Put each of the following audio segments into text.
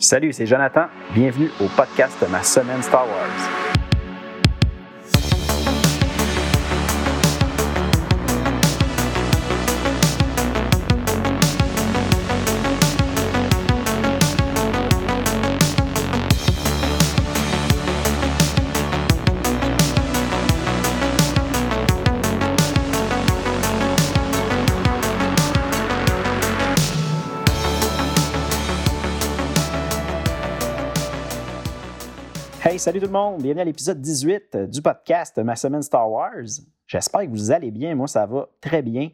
Salut, c'est Jonathan. Bienvenue au podcast de ma semaine Star Wars. Salut tout le monde! Bienvenue à l'épisode 18 du podcast Ma semaine Star Wars. J'espère que vous allez bien. Moi, ça va très bien.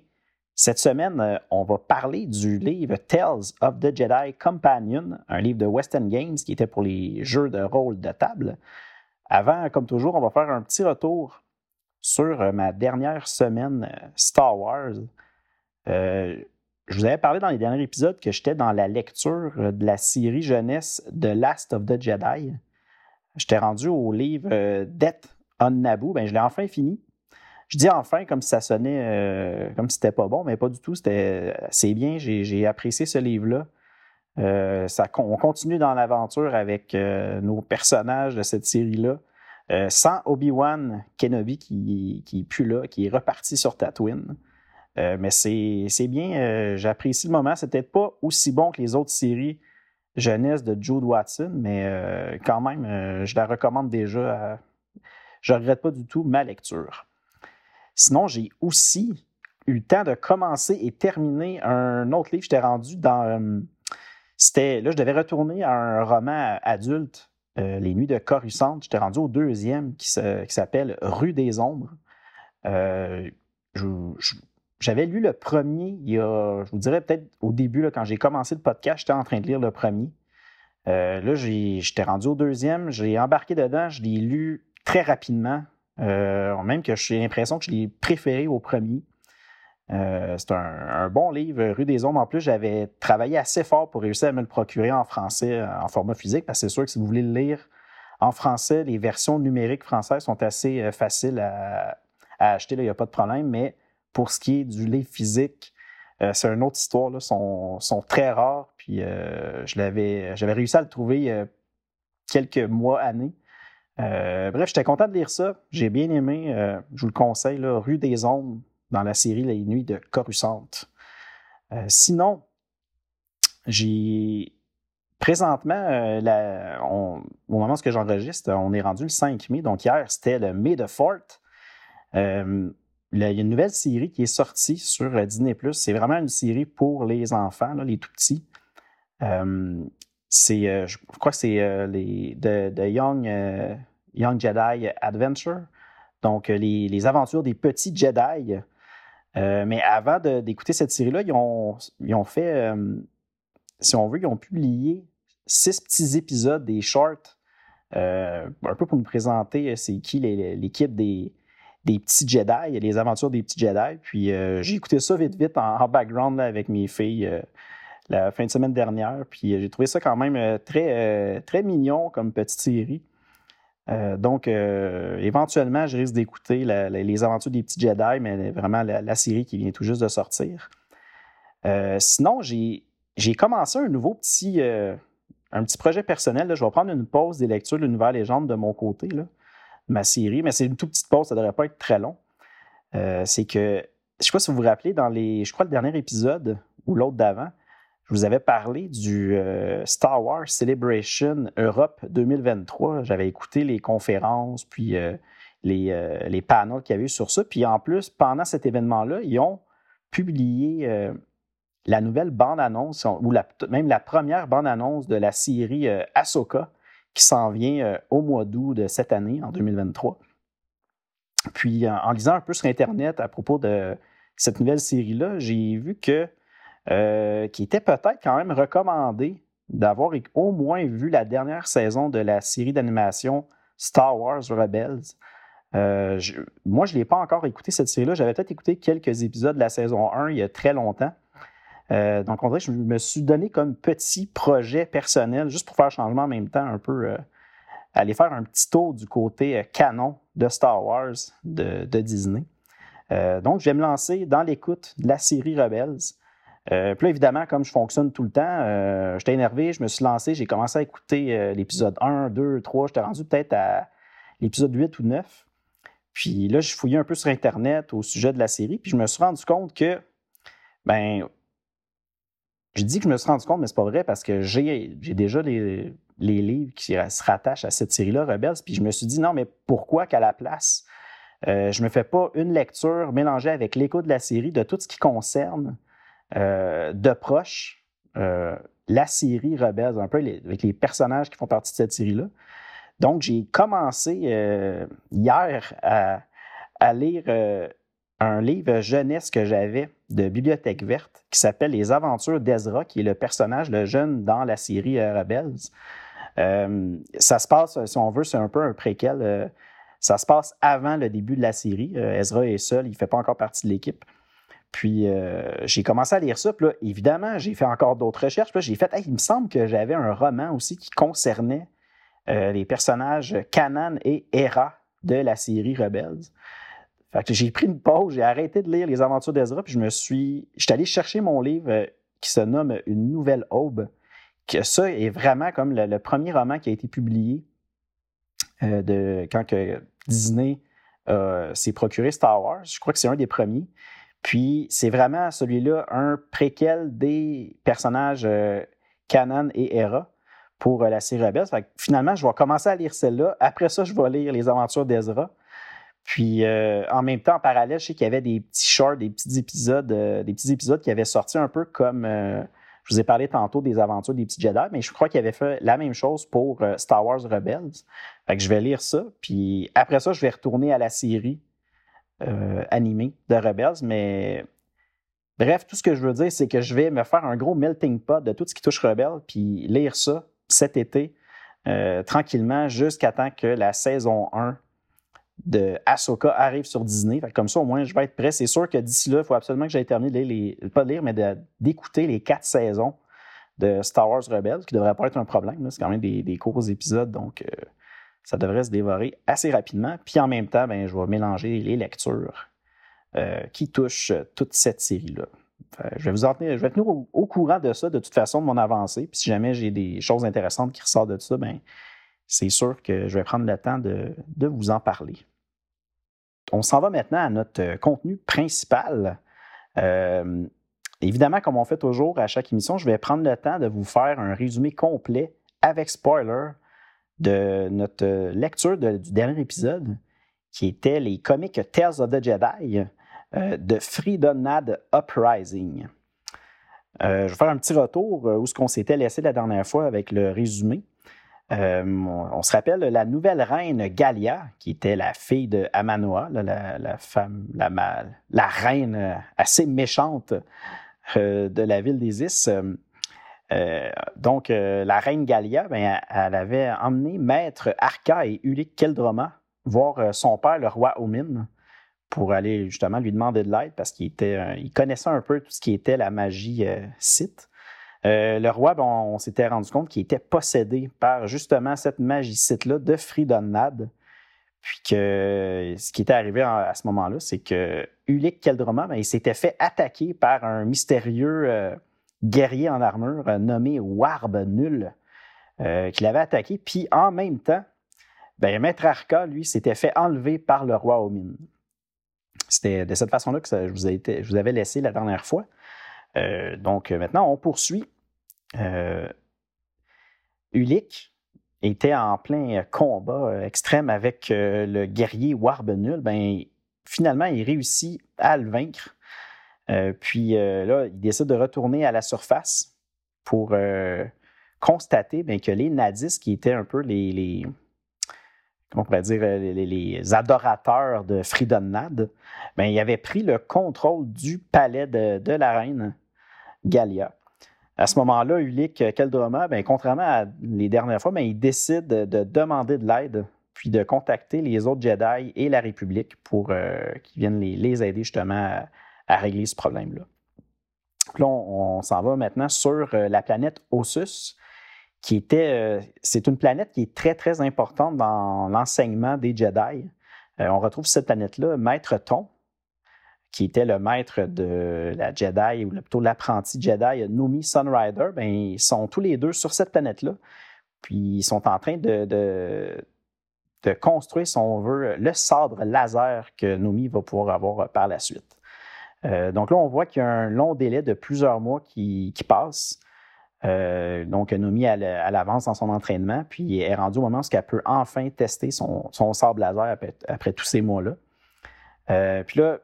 Cette semaine, euh, on va parler du livre Tales of the Jedi Companion, un livre de Western Games qui était pour les jeux de rôle de table. Avant, comme toujours, on va faire un petit retour sur euh, ma dernière semaine euh, Star Wars. je vous avais parlé dans les derniers épisodes que j'étais dans la lecture de la série jeunesse de Last of the Jedi. J'étais rendu au livre euh, Death on Naboo. Ben, je l'ai enfin fini. Je dis enfin comme si ça sonnait euh, comme si c'était pas bon, mais pas du tout. C'était c'est bien. J'ai apprécié ce livre-là. Euh, on continue dans l'aventure avec nos personnages de cette série-là. sans Obi-Wan Kenobi qui, qui est plus là, qui est reparti sur Tatooine. mais c'est bien. J'apprécie le moment. Peut-être pas aussi bon que les autres séries jeunesse de Jude Watson, mais euh, quand même, euh, je la recommande déjà. je ne regrette pas du tout ma lecture. Sinon, j'ai aussi eu le temps de commencer et terminer un autre livre. J'étais rendu dans. Euh, c'était. Là, je devais retourner à un roman adulte, Les Nuits de Coruscant. J'étais rendu au deuxième qui, s'appelle Rue des Ombres. je, j'avais lu le premier, il y a, je vous dirais peut-être au début, quand j'ai commencé le podcast, j'étais en train de lire le premier. Euh, là, j'étais rendu au deuxième, j'ai embarqué dedans, je l'ai lu très rapidement, euh, même que j'ai l'impression que je l'ai préféré au premier. Euh, c'est un, bon livre, Rue des Ombres. En plus, j'avais travaillé assez fort pour réussir à me le procurer en français, en format physique, parce que c'est sûr que si vous voulez le lire en français, les versions numériques françaises sont assez faciles à, acheter, il n'y a pas de problème, mais pour ce qui est du livre physique, euh, c'est une autre histoire. Ils sont, très rares. Puis euh, j'avais réussi à le trouver euh, quelques mois, années. bref, j'étais content de lire ça. J'ai bien aimé. je vous le conseille, Rue des Ombres, dans la série Les Nuits de Coruscant. sinon, j'ai présentement, au moment où j'enregistre, on est rendu le 5 mai. Donc hier, c'était le mai de Fort il y a une nouvelle série qui est sortie sur euh, Disney+. C'est vraiment une série pour les enfants, les tout petits. Euh, c'est, euh, je crois que c'est les The, Young, Young Jedi Adventure. Donc, les, aventures des petits Jedi. mais avant d'écouter cette série-là, ils ont, ils ont fait, si on veut, ils ont publié six petits épisodes des shorts, un peu pour nous présenter c'est qui l'équipe des, des petits Jedi, les aventures des petits Jedi. Puis euh, j'ai écouté ça vite, vite en, background avec mes filles euh, la fin de semaine dernière. Puis euh, j'ai trouvé ça quand même très, très mignon comme petite série. donc, éventuellement, je risque d'écouter les aventures des petits Jedi, mais vraiment la, série qui vient tout juste de sortir. sinon, j'ai commencé un nouveau petit, un petit projet personnel. Je vais prendre une pause des lectures de l'univers légende de mon côté. Là ma série, mais c'est une toute petite pause, ça ne devrait pas être très long. Euh, c'est que, je ne sais pas si vous vous rappelez, dans les, je crois, le dernier épisode ou l'autre d'avant, je vous avais parlé du euh, Star Wars Celebration Europe 2023. J'avais écouté les conférences, puis euh, les, panels qu'il y avait eu sur ça. Puis en plus, pendant cet événement-là, ils ont publié la nouvelle bande-annonce, ou même la première bande-annonce de la série Ahsoka, qui s'en vient euh, au mois d'août de cette année, en 2023. Puis, en, lisant un peu sur Internet à propos de cette nouvelle série-là, j'ai vu que euh, était peut-être quand même recommandé d'avoir au moins vu la dernière saison de la série d'animation Star Wars Rebels. Euh, moi, je ne l'ai pas encore écouté, cette série-là. J'avais peut-être écouté quelques épisodes de la saison 1 il y a très longtemps. Euh, donc, on dirait que je me suis donné comme petit projet personnel, juste pour faire changement en même temps, un peu euh, aller faire un petit tour du côté euh, canon de Star Wars de, Disney. donc, je vais me lancer dans l'écoute de la série Rebels. Puis là, évidemment, comme je fonctionne tout le temps, j'étais énervé, je me suis lancé, j'ai commencé à écouter l'épisode 1, 2, 3, j'étais rendu peut-être à l'épisode 8 ou 9. Puis là, je fouillais un peu sur Internet au sujet de la série, puis je me suis rendu compte que, ben, je dis que je me suis rendu compte, mais c'est pas vrai parce que j'ai déjà les, les, livres qui se rattachent à cette série-là, Rebels, puis je me suis dit non, mais pourquoi qu'à la place, euh, je me fais pas une lecture mélangée avec l'écho de la série de tout ce qui concerne euh, de proche euh, la série Rebels, un peu avec les personnages qui font partie de cette série-là. Donc, j'ai commencé hier à, à lire un livre jeunesse que j'avais de Bibliothèque verte qui s'appelle Les aventures d'Ezra, qui est le personnage, le jeune dans la série euh, Rebels. Euh, ça se passe, si on veut, c'est un peu un préquel. Euh, ça se passe avant le début de la série. Ezra est seul, il ne fait pas encore partie de l'équipe. Puis j'ai commencé à lire ça. Puis là, évidemment, j'ai fait encore d'autres recherches. Puis j'ai fait, il me semble que j'avais un roman aussi qui concernait les personnages Kanan et Hera de la série Rebels j'ai pris une pause, j'ai arrêté de lire les aventures d'Ezra, puis je me suis. Je suis allé chercher mon livre euh, qui se nomme Une nouvelle aube. Que ça est vraiment comme le, premier roman qui a été publié euh, de, quand Disney s'est procuré Star Wars. Je crois que c'est un des premiers. Puis c'est vraiment celui-là un préquel des personnages euh, Canan et Hera pour la série Rebels. finalement, je vais commencer à lire celle-là. Après ça, je vais lire les aventures d'Ezra. Puis euh, en même temps, en parallèle, je sais qu'il y avait des petits shorts, des petits épisodes, euh, des petits épisodes qui avaient sorti un peu comme euh, je vous ai parlé tantôt des aventures des petits Jedi, mais je crois qu'il avait fait la même chose pour Star Wars Rebels. Fait que je vais lire ça, puis après ça, je vais retourner à la série animée de Rebels, mais bref, tout ce que je veux dire, c'est que je vais me faire un gros melting pot de tout ce qui touche Rebels, puis lire ça cet été, tranquillement, jusqu'à temps que la saison 1 de Ahsoka arrive sur Disney. comme ça, au moins, je vais être prêt. C'est sûr que d'ici là, il faut absolument que j'aille terminer de lire, les, pas de lire, mais d'écouter les quatre saisons de Star Wars Rebels, qui ne devrait pas être un problème. C'est quand même des, courts épisodes, donc euh, ça devrait se dévorer assez rapidement. Puis en même temps, ben, je vais mélanger les lectures euh, qui touchent toute cette série-là. je vais vous en tenir, je vais tenir au, courant de ça, de toute façon, de mon avancée. Puis si jamais j'ai des choses intéressantes qui ressortent de ça, ben, c'est sûr que je vais prendre le temps de, vous en parler. On s'en va maintenant à notre euh, contenu principal. Euh, évidemment, comme on fait toujours à chaque émission, je vais prendre le temps de vous faire un résumé complet avec spoiler de notre lecture du dernier épisode, qui était les comics Tales of the Jedi euh, de Freedom Nad Uprising. je vais faire un petit retour où ce qu'on s'était laissé la dernière fois avec le résumé. Euh, on, se rappelle la nouvelle reine Galia, qui était la fille de Amanoa, la, femme, la, reine euh, assez méchante euh, de la ville d'Isis. donc, la reine Galia, ben, elle avait emmené maître Arca et Ulic Keldroma voir son père, le roi Omin, pour aller justement lui demander de l'aide parce qu'il il connaissait un peu tout ce qui était la magie Sith. Euh, le roi, on s'était rendu compte qu'il était possédé par justement cette magicite-là de Fridonnad. Puis que ce qui était arrivé à, ce moment-là, c'est que Ulick Keldroma, ben, il s'était fait attaquer par un mystérieux euh, guerrier en armure euh, nommé Warb Nul, qui l'avait attaqué. Puis en même temps, ben, Maître Arca, lui, s'était fait enlever par le roi Omin. C'était de cette façon-là que vous je, vous avais laissé la dernière fois. donc maintenant, on poursuit euh, Ulick était en plein combat euh, extrême avec euh, le guerrier Warbenul, ben, finalement, il réussit à le vaincre. puis là, il décide de retourner à la surface pour constater ben, que les Nadis, qui étaient un peu les, comment pourrait dire, les, adorateurs de Fridonnad, ben, ils avaient pris le contrôle du palais de, de la reine Galia. À ce moment-là, Ulick Keldroma, ben, contrairement à les dernières fois, ben, il décide de demander de l'aide, puis de contacter les autres Jedi et la République pour euh, qu'ils viennent les, aider justement à, régler ce problème-là. Là, on, s'en va maintenant sur euh, la planète Ossus, qui était, euh, c'est une planète qui est très, très importante dans l'enseignement des Jedi. on retrouve cette planète-là, Maître Ton, qui était le maître de la Jedi, ou plutôt l'apprenti Jedi, Numi Sunrider, ben, ils sont tous les deux sur cette planète-là. Puis ils sont en train de, de, construire, si on veut, le sabre laser que Numi va pouvoir avoir par la suite. Euh, donc là, on voit qu'il y a un long délai de plusieurs mois qui, qui passe. Euh, donc, Nomi, elle, avance dans son entraînement, puis est rendue au moment où elle peut enfin tester son, son sabre laser après, tous ces mois-là. Euh, puis là,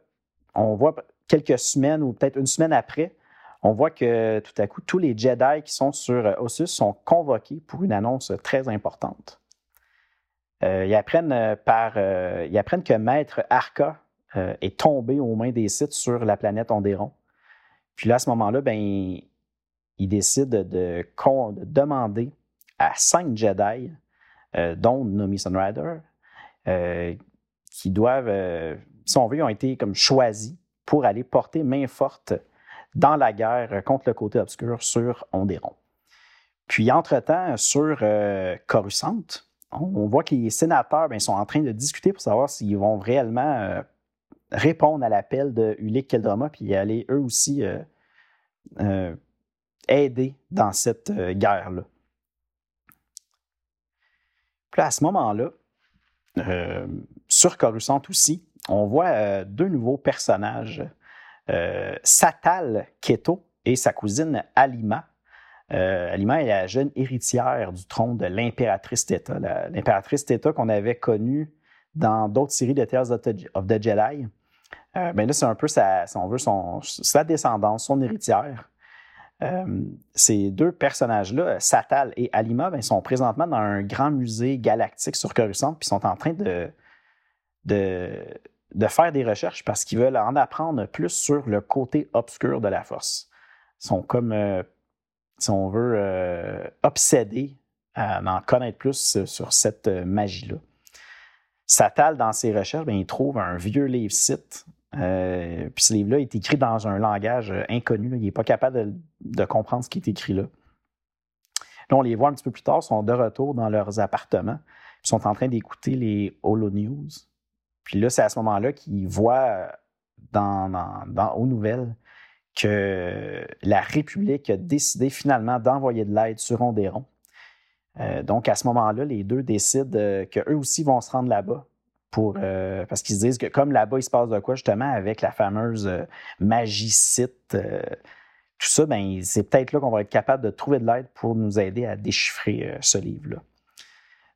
on voit quelques semaines ou peut-être une semaine après, on voit que tout à coup, tous les Jedi qui sont sur Ossus sont convoqués pour une annonce très importante. ils, apprennent par, ils apprennent que Maître Arca est tombé aux mains des Sith sur la planète Ondéron. Puis là, à ce moment-là, ben, il décide de, demander à cinq Jedi, euh, dont Nomi Sunrider, euh, qui doivent, euh, si on veut, ont été comme choisis pour aller porter main forte dans la guerre contre le côté obscur sur Ondéron. Puis, entre-temps, sur Coruscant, on, voit que les sénateurs ben, sont en train de discuter pour savoir s'ils vont réellement répondre à l'appel de Ulick Keldroma, puis aller eux aussi aider dans cette euh, guerre-là. Puis à ce moment-là, euh, sur Coruscant aussi, on voit euh, deux nouveaux personnages, Satal Keto et sa cousine Alima. Alima est la jeune héritière du trône de l'impératrice Theta, l'impératrice Theta qu'on avait connue dans d'autres séries de Tales of the Jedi. mais là, c'est un peu sa, on veut, sa descendance, son héritière. Euh, ces deux personnages-là, Satal et Alima, ben, sont présentement dans un grand musée galactique sur Coruscant, puis sont en train de, faire des recherches parce qu'ils veulent en apprendre plus sur le côté obscur de la force. Ils sont comme, euh, si on veut, euh, obsédés à en connaître plus sur cette magie-là. Satal, dans ses recherches, ben, il trouve un vieux livre site euh, puis ce livre-là est écrit dans un langage euh, inconnu. Il n'est pas capable de, comprendre ce qui est écrit là. Là, on les voit un petit peu plus tard, sont de retour dans leurs appartements. Ils sont en train d'écouter les Holo News. Puis là, c'est à ce moment-là qu'ils voient dans, dans, aux nouvelles que la République a décidé finalement d'envoyer de l'aide sur Ondéron. Euh, donc, à ce moment-là, les deux décident qu'eux aussi vont se rendre là-bas pour, euh, parce qu'ils se disent que comme là-bas, il se passe de quoi justement avec la fameuse euh, magicite, euh, tout ça, ben, c'est peut-être là qu'on va être capable de trouver de l'aide pour nous aider à déchiffrer ce livre-là.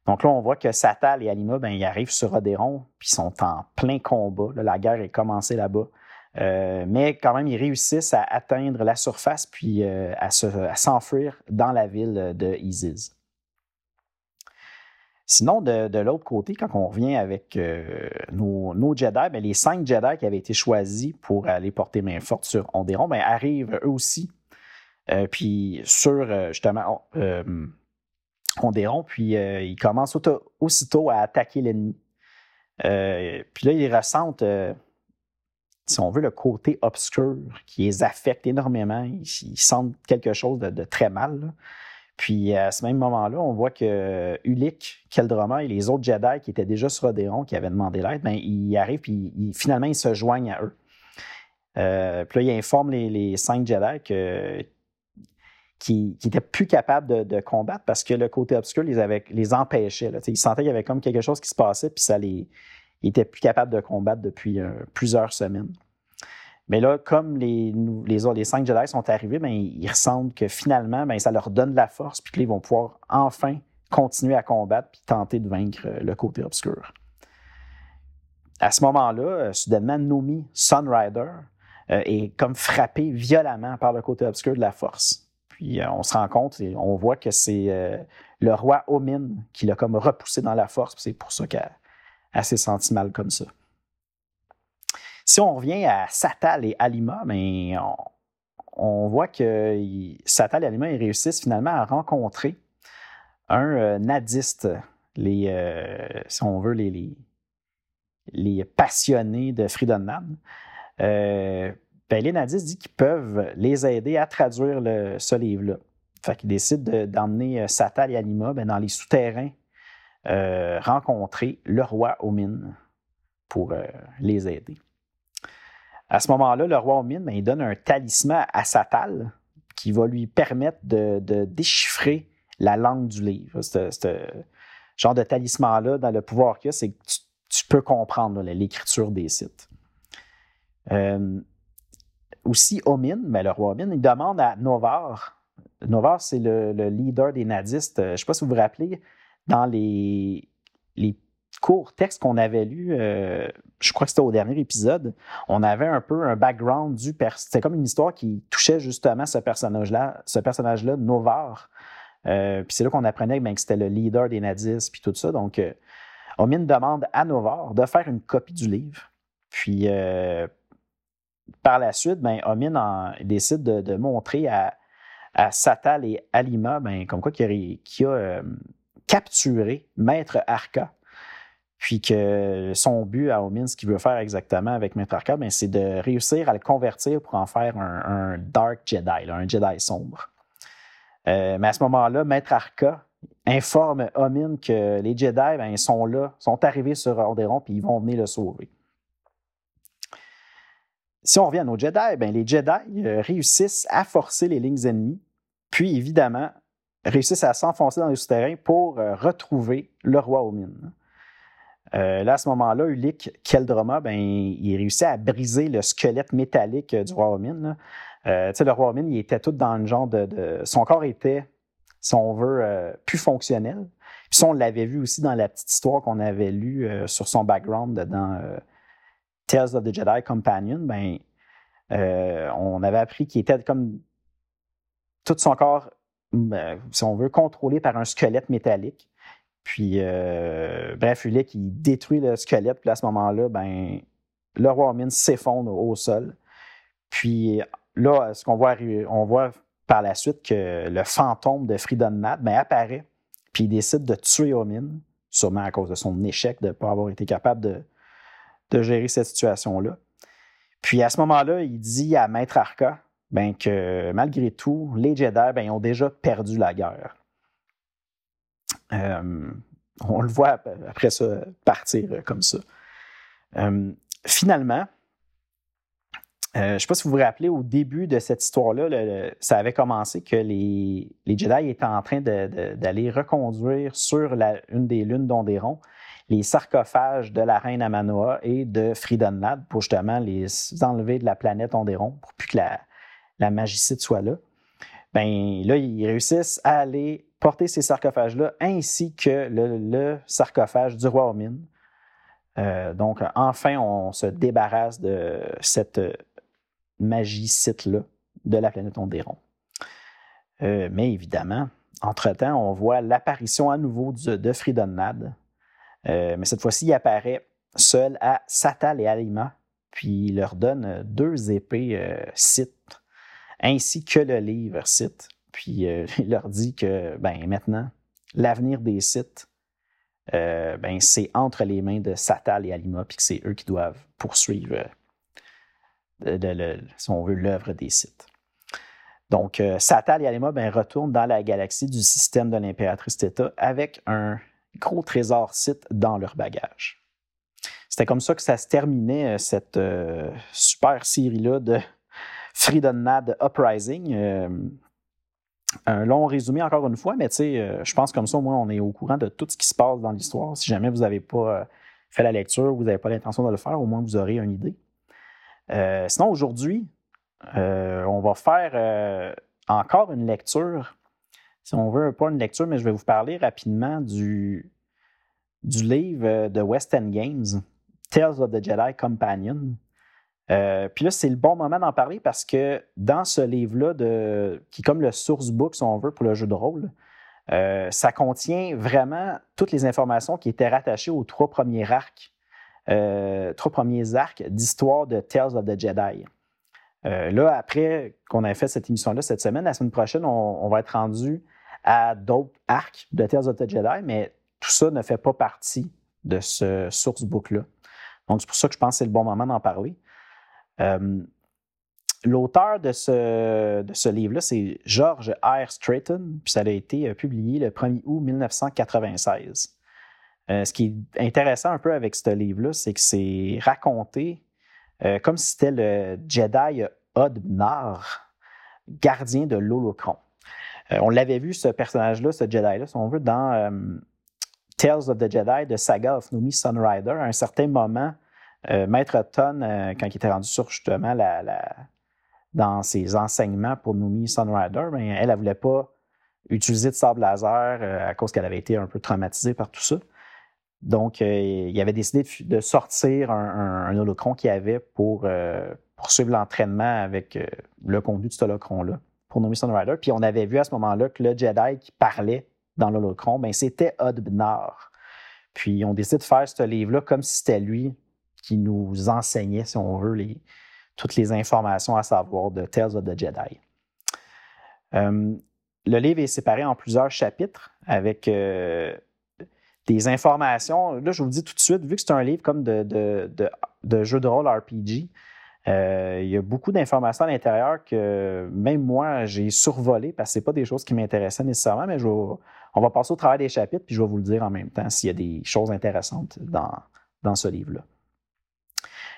Donc là, on voit que Satal et Alima, ben, ils arrivent sur Odéron, puis ils sont en plein combat. la guerre est commencée là-bas. mais quand même, ils réussissent à atteindre la surface puis à s'enfuir dans la ville de. Sinon, de, l'autre côté, quand on revient avec euh, nos, Jedi, ben, les cinq Jedi qui avaient été choisis pour aller porter main forte sur Ondéron ben, arrivent eux aussi. Euh, puis sur euh, justement Ondéron, puis ils commencent aussitôt à attaquer l'ennemi. puis là, ils ressentent, si on veut, le côté obscur qui les affecte énormément. Ils, sentent quelque chose de, très mal. Puis à ce même moment-là, on voit que Ulick, Keldroma et les autres Jedi qui étaient déjà sur Odéron, qui avaient demandé l'aide, ben, ils arrivent puis finalement ils se joignent à eux. Euh, puis là, ils informent les, cinq Jedi que, qui n'étaient plus capables de, combattre parce que le côté obscur les, avait, les empêchait. Ils sentaient qu'il y avait comme quelque chose qui se passait, puis ça les, ils n'étaient plus capables de combattre depuis euh, plusieurs semaines. Mais là, comme les, les, cinq Jedi sont arrivés, bien, ils ressentent que finalement, bien, ça leur donne de la force, puis qu'ils vont pouvoir enfin continuer à combattre puis tenter de vaincre euh, le côté obscur. À ce moment-là, euh, soudainement, Nomi Sunrider est comme frappé violemment par le côté obscur de la force. Puis on se rend compte on voit que c'est le roi Omin qui l'a comme repoussé dans la force. C'est pour ça qu'elle s'est sentie mal comme ça. Si on revient à Satal et Alima, ben, on, voit que Satal et Alima ils réussissent finalement à rencontrer un euh, nadiste, les, euh, si on veut, les, passionnés de Freedom Euh, ben, les nadistes disent qu'ils peuvent les aider à traduire ce livre-là. Fait qu'ils décident d'emmener euh, Satal et Alima ben, dans les souterrains rencontrer le roi Omin pour les aider. À ce moment-là, le roi Omin, ben, il donne un talisman à Satal qui va lui permettre de, déchiffrer la langue du livre. Ce genre de talisman-là, dans le pouvoir qu'il a, c'est que tu, peux comprendre l'écriture des sites. Euh, aussi, Omin, mais ben, le roi Omin, il demande à Novar. Novar, c'est le, leader des nadistes. Je ne sais pas si vous vous rappelez, dans les, courts textes qu'on avait lus, euh, je crois que c'était au dernier épisode, on avait un peu un background du. C'était comme une histoire qui touchait justement ce personnage-là, ce personnage-là, Novar. Euh, puis c'est là qu'on apprenait ben, que c'était le leader des nadistes, puis tout ça. Donc, euh, Omin demande à Novar de faire une copie du livre. Puis, par la suite, ben, Omin décide de, montrer à, Satal et Alima, ben, comme quoi qu'il a, a capturé Maître Arca. Puis que son but à Omin, ce qu'il veut faire exactement avec Maître Arca, ben, c'est de réussir à le convertir pour en faire un, Dark Jedi, un Jedi sombre. Euh, mais à ce moment-là, Maître Arca informe Omin que les Jedi ben, sont là, sont arrivés sur Alderaan, puis ils vont venir le sauver. Si on revient aux Jedi, ben, les Jedi euh, réussissent à forcer les lignes ennemies, puis évidemment réussissent à s'enfoncer dans les souterrains pour euh, retrouver le roi Omin. Euh, là, à ce moment-là, Ulik Keldroma, ben, il réussit à briser le squelette métallique du roi Omin. Euh, le roi Omin, il était tout dans le genre de, Son corps était, si on veut, plus fonctionnel. Puis ça, on l'avait vu aussi dans la petite histoire qu'on avait lue sur son background dans Tales of the Jedi Companion. Ben, on avait appris qu'il était comme tout son corps ben, si on veut, contrôlé par un squelette métallique. Puis, euh, bref, il détruit le squelette. Puis à ce moment-là, ben, le roi Min s'effondre au sol. Puis là, ce qu'on voit, on voit par la suite que le fantôme de Freedom Nat ben, apparaît. Puis il décide de tuer Omin, sûrement à cause de son échec de ne pas avoir été capable de, de gérer cette situation-là. Puis à ce moment-là, il dit à Maître Arca ben, que malgré tout, les Jedi ben, ont déjà perdu la guerre. Euh, on le voit après ça partir comme ça. Euh, finalement, euh, je ne sais pas si vous vous rappelez, au début de cette histoire-là, ça avait commencé que les, Jedi étaient en train d'aller reconduire sur une des lunes d'Ondéron les sarcophages de la reine Amanoa et de Fridonlad pour justement les enlever de la planète Ondéron pour plus que la, magicite soit là, ben là, ils réussissent à aller porter ces sarcophages-là, ainsi que le, sarcophage du roi Omin. Euh, donc, enfin, on se débarrasse de cette magicite-là de la planète Ondéron. Euh, mais évidemment, entre-temps, on voit l'apparition à nouveau de, de. Euh, mais cette fois-ci, il apparaît seul à Satal et Alima, puis il leur donne deux épées Sith ainsi que le livre site. Puis euh, il leur dit que ben, maintenant, l'avenir des sites, euh, ben, c'est entre les mains de Satal et Alima, puis que c'est eux qui doivent poursuivre, euh, si on veut, l'œuvre des sites. Donc, Satal et Alima ben, retournent dans la galaxie du système de l'impératrice Theta avec un gros trésor site dans leur bagage. C'était comme ça que ça se terminait, cette super série-là de Freedom Mad Uprising. Euh, un long résumé encore une fois, mais tu sais, euh, je pense comme ça, au moins, on est au courant de tout ce qui se passe dans l'histoire. Si jamais vous n'avez pas euh, fait la lecture, vous n'avez pas l'intention de le faire, au moins vous aurez une idée. sinon, aujourd'hui, on va faire encore une lecture. Si on veut, pas une lecture, mais je vais vous parler rapidement du, livre de West End Games, Tales of the Jedi Companion. Euh, puis là, c'est le bon moment d'en parler parce que dans ce livre-là, qui est comme le source book, si on veut, pour le jeu de rôle, euh, ça contient vraiment toutes les informations qui étaient rattachées aux trois premiers arcs, euh, trois premiers arcs d'histoire de Tales of the Jedi. là, après qu'on ait fait cette émission-là cette semaine, la semaine prochaine, on, va être rendu à d'autres arcs de Tales of the Jedi, mais tout ça ne fait pas partie de ce source book-là. Donc, c'est pour ça que je pense que c'est le bon moment d'en parler. Euh, l'auteur de ce, de ce livre-là, c'est George R. Stratton, puis ça a été euh, publié le 1er août 1996. Euh, ce qui est intéressant un peu avec ce livre-là, c'est que c'est raconté comme si c'était le Jedi Odnar, gardien de l'Holocron. On l'avait vu, ce personnage-là, ce Jedi-là, si on veut, dans Tales of the Jedi de Saga of Numi Sunrider. À un certain moment, Maître Ton, quand il était rendu sur justement dans ses enseignements pour Numi Sunrider, ben, elle, ne voulait pas utiliser de sable laser euh, à cause qu'elle avait été un peu traumatisée par tout ça. Donc, euh, il avait décidé de, sortir un, holocron qu'il avait pour euh, poursuivre l'entraînement avec le conduit de cet holocron-là pour Numi Sunrider. Puis on avait vu à ce moment-là que le Jedi qui parlait dans l'holocron, ben, c'était Odbnar. Puis on décide de faire ce livre-là comme si c'était lui qui nous enseignait, si on veut, toutes les informations à savoir de Tales of the Jedi. Euh, le livre est séparé en plusieurs chapitres avec euh, des informations. Là, je vous dis tout de suite, vu que c'est un livre comme de, jeu de rôle RPG, euh, il y a beaucoup d'informations à l'intérieur que même moi, j'ai survolé parce que ce pas des choses qui m'intéressaient nécessairement, mais on va passer au travers des chapitres puis je vais vous le dire en même temps s'il y a des choses intéressantes dans, dans ce livre-là.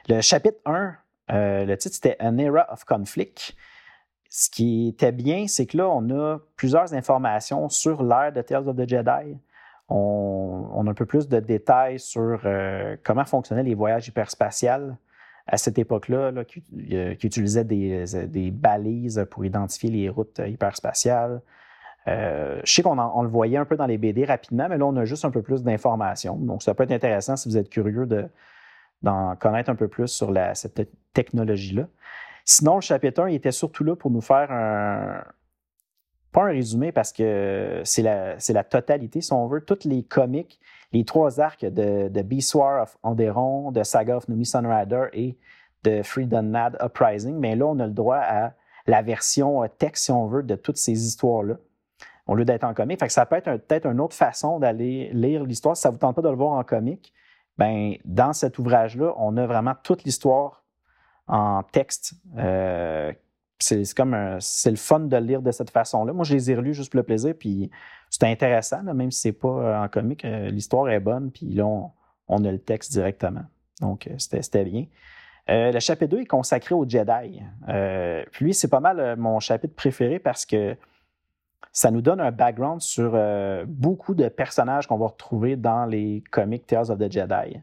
Le chapitre 1 euh, le titre, c'était An Era of Conflict. Ce qui était bien, c'est que là, on a plusieurs informations sur l'ère de Tales of the Jedi. On, a un peu plus de détails sur euh, comment fonctionnaient les voyages hyperspatials à cette époque-là, qui, utilisaient des, balises pour identifier les routes hyperspatiales. Euh, je sais qu'on le voyait un peu dans les BD rapidement, mais là, on a juste un peu plus d'informations. Donc, ça peut être intéressant si vous êtes curieux de, d'en connaître un peu plus sur cette technologie-là. Sinon, le chapitre 1 il était surtout là pour nous faire un. Pas un résumé parce que c'est la, la, totalité, si on veut. Tous les comics, les trois arcs de, de Beast War of Onderon, de Saga of Numi Sunrider et de Freedom Nad Uprising. Mais là, on a le droit à la version euh, texte, si on veut, de toutes ces histoires-là au lieu d'être en comic. Fait que ça peut être peut-être une autre façon d'aller lire l'histoire si ça ne vous tente pas de le voir en comic ben, dans cet ouvrage-là, on a vraiment toute l'histoire en texte. Euh, c'est comme c'est le fun de le lire de cette façon-là. Moi, je les ai relus juste pour le plaisir, puis c'était intéressant, même si c'est pas euh, en comique. Euh, l'histoire est bonne, puis là, on, a le texte directement. Donc, c'était bien. le chapitre 2 est consacré au Jedi. puis lui, c'est pas mal mon chapitre préféré parce que ça nous donne un background sur euh, beaucoup de personnages qu'on va retrouver dans les comics Tales of the Jedi.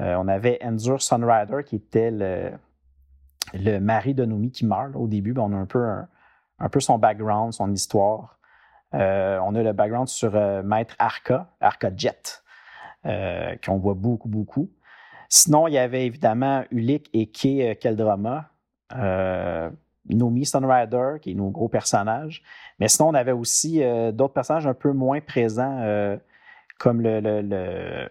Euh, on avait Enzur Sunrider qui était le, mari de Nomi qui meurt au début. Ben, on a un peu, son background, son histoire. Euh, on a le background sur Maître Arca, Arca Jet, qu'on voit beaucoup, beaucoup. Sinon, il y avait évidemment Ulik et Kay Keldrama. Nomi Sunrider, qui est nos gros personnages. Mais sinon, on avait aussi euh, d'autres personnages un peu moins présents, euh, comme le, le,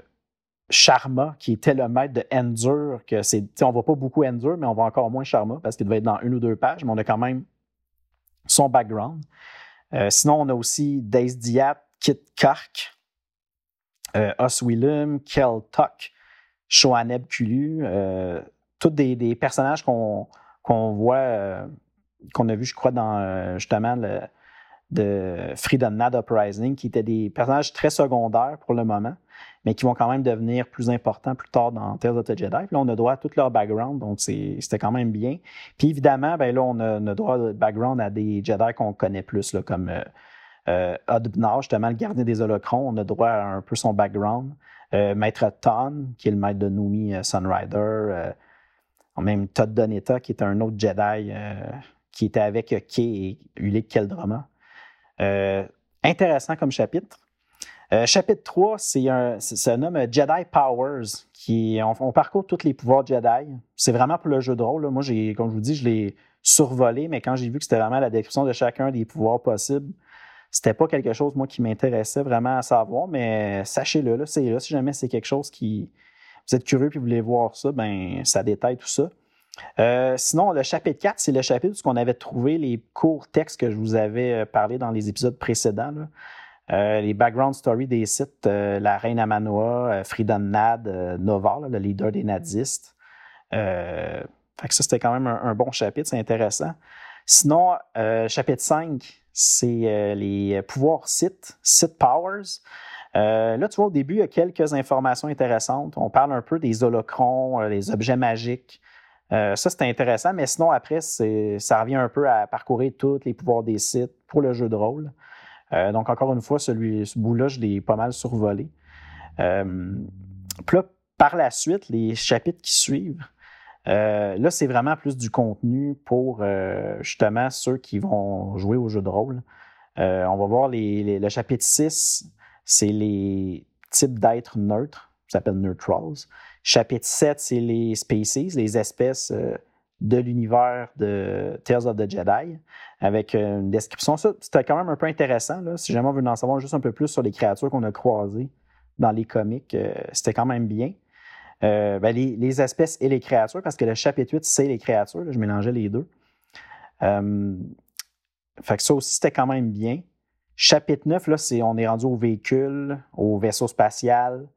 Sharma, qui était le maître de Endur. Que c'est, on ne voit pas beaucoup Endur, mais on voit encore moins Sharma parce qu'il devait être dans une ou deux pages, mais on a quand même son background. Euh, sinon, on a aussi Dace Diat, Kit Kark, Oswillum, Kel Tuck, Shoaneb Kulu, tous des, personnages qu'on, voit qu'on a vu, je crois, dans euh, justement le, de Freedom Nad Uprising, qui étaient des personnages très secondaires pour le moment, mais qui vont quand même devenir plus importants plus tard dans Tales of the Jedi. Puis là, on a droit à tout leur background, donc c'était quand même bien. Puis évidemment, ben là, on a, droit de background à des Jedi qu'on connaît plus, là, comme euh, euh justement, le gardien des holocrons. On a droit à un peu son background. Euh, maître Ton, qui est le maître de Numi Sunrider. même Todd Doneta, qui est un autre Jedi qui était avec Kay et Ulick Keldrama. Euh, intéressant comme chapitre. Euh, chapitre 3, c'est un, ça nomme Jedi Powers, qui on, parcourt tous les pouvoirs Jedi. C'est vraiment pour le jeu de rôle. Moi, comme je vous dis, je l'ai survolé, mais quand j'ai vu que c'était vraiment la description de chacun des pouvoirs possibles, c'était pas quelque chose, moi, qui m'intéressait vraiment à savoir, mais sachez-le, c'est là. Si jamais c'est quelque chose qui. Vous êtes curieux et vous voulez voir ça, ben ça détaille tout ça. Euh, sinon, le chapitre 4, c'est le chapitre où on avait trouvé les courts textes que je vous avais euh, parlé dans les épisodes précédents. Euh, les background stories des sites, la reine Amanoa, Frida Nad, Nova, le leader des nadistes. ça, c'était quand même un, bon chapitre, c'est intéressant. Sinon, chapitre 5, c'est les pouvoirs sites, site powers. là, tu vois, au début, il y a quelques informations intéressantes. On parle un peu des holocrons, les objets magiques. ça, c'était intéressant, mais sinon, après, ça revient un peu à parcourir tous les pouvoirs des sites pour le jeu de rôle. Donc, encore une fois, celui, ce bout-là, je l'ai pas mal survolé. puis là, par la suite, les chapitres qui suivent, euh, là, c'est vraiment plus du contenu pour euh, justement ceux qui vont jouer au jeu de rôle. Euh, on va voir le chapitre 6, c'est les types d'êtres neutres, ça s'appelle Neutrals. Chapitre 7, c'est les species, les espèces de l'univers de Tales of the Jedi, avec une description. Ça, c'était quand même un peu intéressant. Là. Si jamais on veut en savoir juste un peu plus sur les créatures qu'on a croisées dans les comics, c'était quand même bien. Euh, ben, les, espèces et les créatures, parce que le chapitre 8, c'est les créatures. je mélangeais les deux. Euh, fait que ça aussi, c'était quand même bien. Chapitre 9, là, c'est, on est rendu au véhicule, au vaisseau spatial.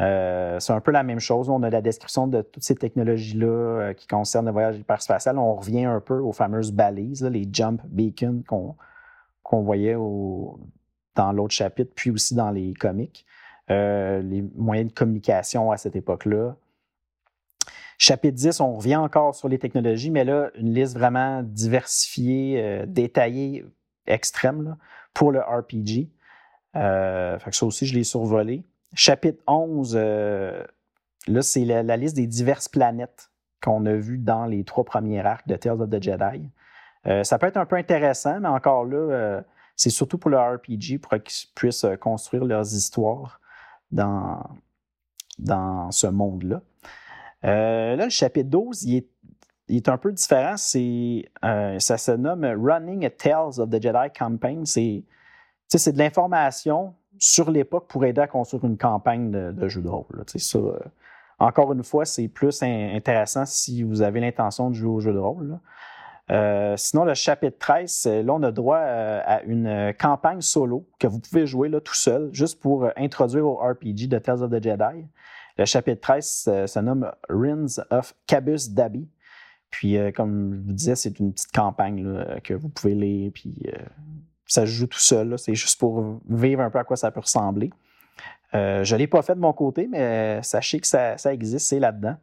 Euh, c'est un peu la même chose. On a la description de toutes ces technologies-là qui concernent le voyage hyperspatial. On revient un peu aux fameuses balises, les jump beacons qu'on, voyait dans l'autre chapitre, puis aussi dans les comics. Euh, les moyens de communication à cette époque-là. Chapitre 10, on revient encore sur les technologies, mais là, une liste vraiment diversifiée, euh, détaillée, extrême pour le RPG. Euh, ça aussi, je l'ai survolé. Chapitre 11, là, c'est la, liste des diverses planètes qu'on a vues dans les trois premiers arcs de Tales of the Jedi. ça peut être un peu intéressant, mais encore là, c'est surtout pour le RPG, pour qu'ils puissent construire leurs histoires dans, dans ce monde-là. Euh, là, le chapitre 12, il est, un peu différent. C'est, euh, ça se nomme Running a Tales of the Jedi Campaign. C'est, c'est de l'information sur l'époque pour aider à construire une campagne de, jeu de rôle. Ça, euh, encore une fois, c'est plus intéressant si vous avez l'intention de jouer au jeu de rôle. Euh, sinon, le chapitre 13, là, on a droit euh, à une campagne solo que vous pouvez jouer là, tout seul, juste pour introduire au RPG de Tales of the Jedi. Le chapitre 13 se nomme Rins of Cabus Dabi. Puis, comme je vous disais, c'est une petite campagne que vous pouvez lire, puis ça se joue tout seul. C'est juste pour vivre un peu à quoi ça peut ressembler. je ne l'ai pas fait de mon côté, mais sachez que ça existe, c'est là-dedans.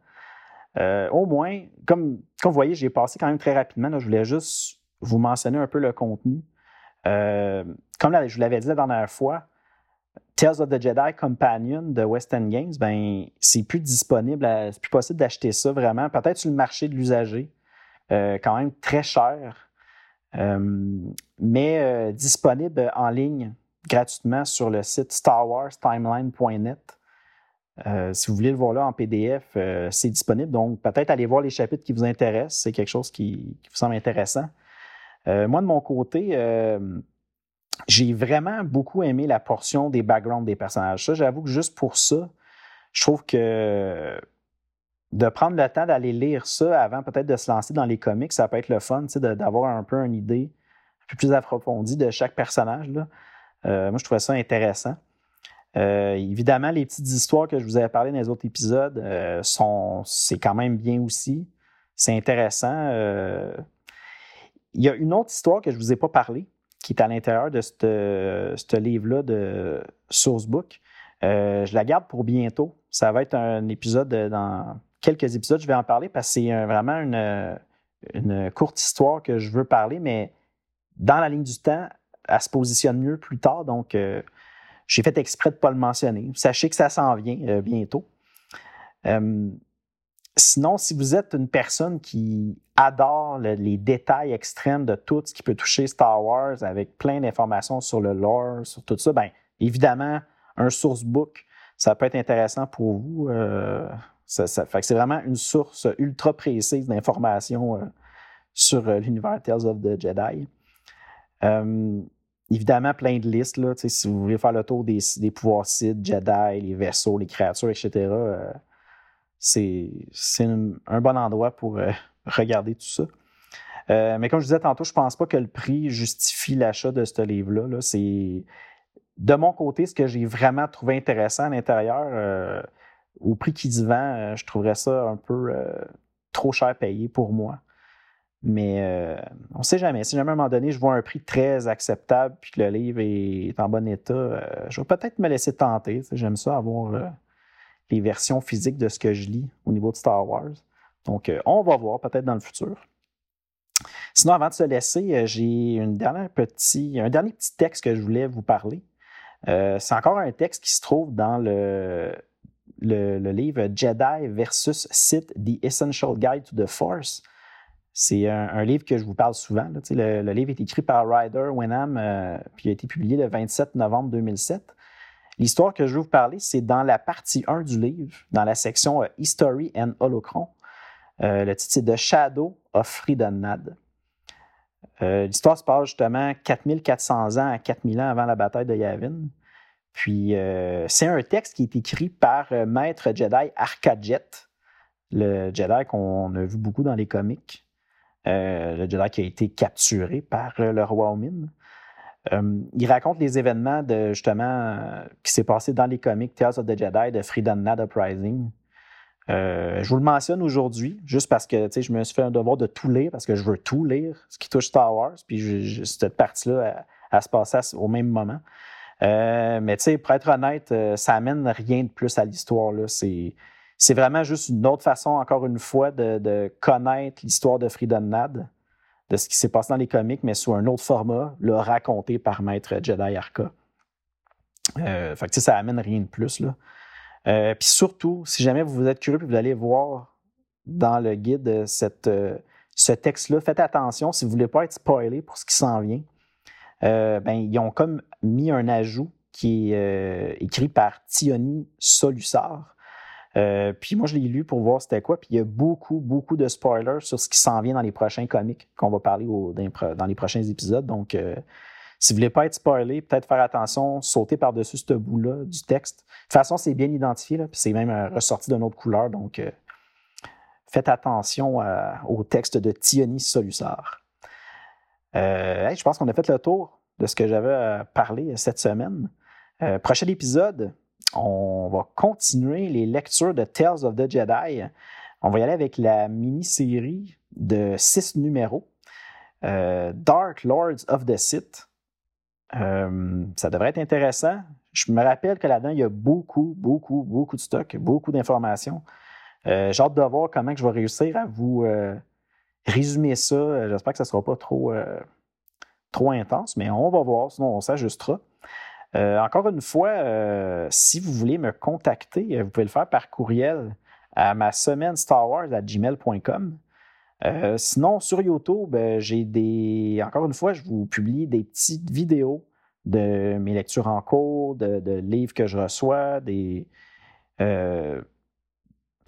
Euh, au moins, comme, vous voyez, j'ai passé quand même très rapidement. je voulais juste vous mentionner un peu le contenu. Euh, comme je vous l'avais dit la dernière fois, Tales of the Jedi Companion de West End Games, ben, c'est plus disponible, c'est plus possible d'acheter ça vraiment. Peut-être sur le marché de l'usager, euh, quand même très cher, mais disponible en ligne gratuitement sur le site starwarstimeline.net. Euh, si vous voulez le voir là en PDF, euh, c'est disponible. Donc, peut-être aller voir les chapitres qui vous intéressent. C'est quelque chose qui, vous semble intéressant. Euh, moi, de mon côté, j'ai vraiment beaucoup aimé la portion des backgrounds des personnages. Ça, j'avoue que juste pour ça, je trouve que de prendre le temps d'aller lire ça avant peut-être de se lancer dans les comics, ça peut être le fun, d'avoir un peu une idée un peu plus approfondie de chaque personnage. Là. moi, je trouvais ça intéressant. Euh, évidemment, les petites histoires que je vous avais parlé dans les autres épisodes euh, sont, c'est quand même bien aussi. C'est intéressant. Euh, il y a une autre histoire que je ne vous ai pas parlé, qui est à l'intérieur de ce livre-là de Sourcebook. je la garde pour bientôt. Ça va être un épisode dans quelques épisodes, je vais en parler parce que c'est vraiment une, une, courte histoire que je veux parler, mais dans la ligne du temps, elle se positionne mieux plus tard. Donc, j'ai fait exprès de ne pas le mentionner. Sachez que ça s'en vient euh, bientôt. Euh, sinon, si vous êtes une personne qui adore les détails extrêmes de tout ce qui peut toucher Star Wars avec plein d'informations sur le lore, sur tout ça, bien évidemment, un sourcebook, ça peut être intéressant pour vous. Euh, c'est vraiment une source ultra précise d'informations sur l'univers Tales of the Jedi évidemment plein de listes. Là, si vous voulez faire le tour des, pouvoirs Sith, Jedi, les vaisseaux, les créatures, etc., euh, c'est un bon endroit pour euh, regarder tout ça. Euh, mais comme je disais tantôt, je ne pense pas que le prix justifie l'achat de ce livre-là. c'est de mon côté, ce que j'ai vraiment trouvé intéressant à l'intérieur, au prix qu'il se vend, je trouverais ça un peu trop cher payé pour moi. Mais euh, on ne sait jamais. Si jamais à un moment donné, je vois un prix très acceptable puis que le livre est en bon état, euh, je vais peut-être me laisser tenter. J'aime ça avoir euh, les versions physiques de ce que je lis au niveau de Star Wars. Donc, on va voir peut-être dans le futur. Sinon, avant de se laisser, j'ai petit, un dernier petit texte que je voulais vous parler. c'est encore un texte qui se trouve dans le, le, livre Jedi versus Sith, The Essential Guide to the Force. C'est un, livre que je vous parle souvent. Le, livre est écrit par Ryder Wenham, euh, puis a été publié le 27 novembre 2007. L'histoire que je veux vous parler, c'est dans la partie 1 du livre, dans la section euh, History and Holocron. Euh, le titre, c'est The Shadow of Freedom L'histoire se passe justement 4400 ans à 4000 ans avant la bataille de Yavin. Puis, c'est un texte qui est écrit par Maître Jedi Arkajet, le Jedi qu'on a vu beaucoup dans les comics. Euh, le Jedi qui a été capturé par euh, le roi Omin. Euh, il raconte les événements justement qui s'est passé dans les comics Tales of the Jedi de Freedom Nad Uprising. je vous le mentionne aujourd'hui, juste parce que je me suis fait un devoir de tout lire, parce que je veux tout lire, ce qui touche Star Wars, puis cette partie-là, à se passer au même moment. Mais pour être honnête, ça amène rien de plus à l'histoire. C'est vraiment juste une autre façon, encore une fois, de, connaître l'histoire de Freedom Nad, de ce qui s'est passé dans les comics, mais sous un autre format, le raconté par Maître Jedi Arca. Euh, fait que, ça amène rien de plus. Euh, puis surtout, si jamais vous êtes curieux et vous allez voir dans le guide euh, ce texte-là, faites attention si vous ne voulez pas être spoilé pour ce qui s'en vient. Ben, ils ont comme mis un ajout qui est écrit par Tioni Solussard. Euh, puis moi, je l'ai lu pour voir c'était quoi. Puis il y a beaucoup, beaucoup de spoilers sur ce qui s'en vient dans les prochains comics qu'on va parler dans, les prochains épisodes. Donc, euh, si vous voulez pas être spoilé, peut-être faire attention, sauter par-dessus ce bout-là du texte. De toute façon, c'est bien identifié, puis c'est même euh, ressorti d'une autre couleur. Donc, faites attention au texte de Tioni Solussard. Je pense qu'on a fait le tour de ce que j'avais à parler cette semaine. prochain épisode, on va continuer les lectures de Tales of the Jedi. On va y aller avec la mini-série de six numéros, euh, Dark Lords of the Sith. Euh, ça devrait être intéressant. Je me rappelle que là-dedans, il y a beaucoup, beaucoup, beaucoup de stock, beaucoup d'informations. Euh, j'ai hâte de voir comment je vais réussir à vous résumer ça. J'espère que ça ne sera pas trop, trop intense, mais on va voir, sinon on s'ajustera. Euh, encore une fois, euh, si vous voulez me contacter, euh, vous pouvez le faire par courriel à ma semaine Star Wars à gmail.com. sinon, sur YouTube, j'ai des. Encore une fois, je vous publie des petites vidéos de mes lectures en cours, de, livres que je reçois, des.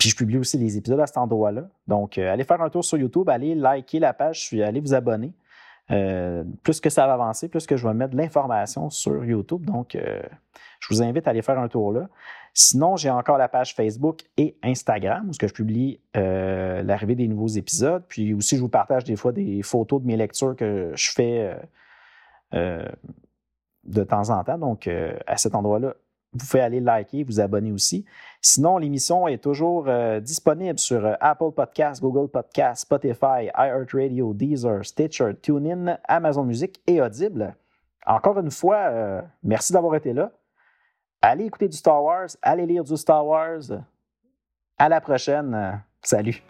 Puis je publie aussi des épisodes à cet endroit-là. Donc, allez faire un tour sur YouTube, allez liker la page, allez vous abonner. Euh, plus que ça va avancer, plus que je vais mettre de l'information sur YouTube. Donc, euh, je vous invite à aller faire un tour là. Sinon, j'ai encore la page Facebook et Instagram où je publie euh, l'arrivée des nouveaux épisodes. Puis aussi, je vous partage des fois des photos de mes lectures que je fais de temps en temps. Donc, à cet endroit-là, vous pouvez aller liker, vous abonner aussi. Sinon, l'émission est toujours euh, disponible sur euh, Apple Podcasts, Google Podcasts, Spotify, iHeartRadio, Deezer, Stitcher, TuneIn, Amazon Music et Audible. Encore une fois, euh, merci d'avoir été là. Allez écouter du Star Wars, allez lire du Star Wars. À la prochaine. Salut.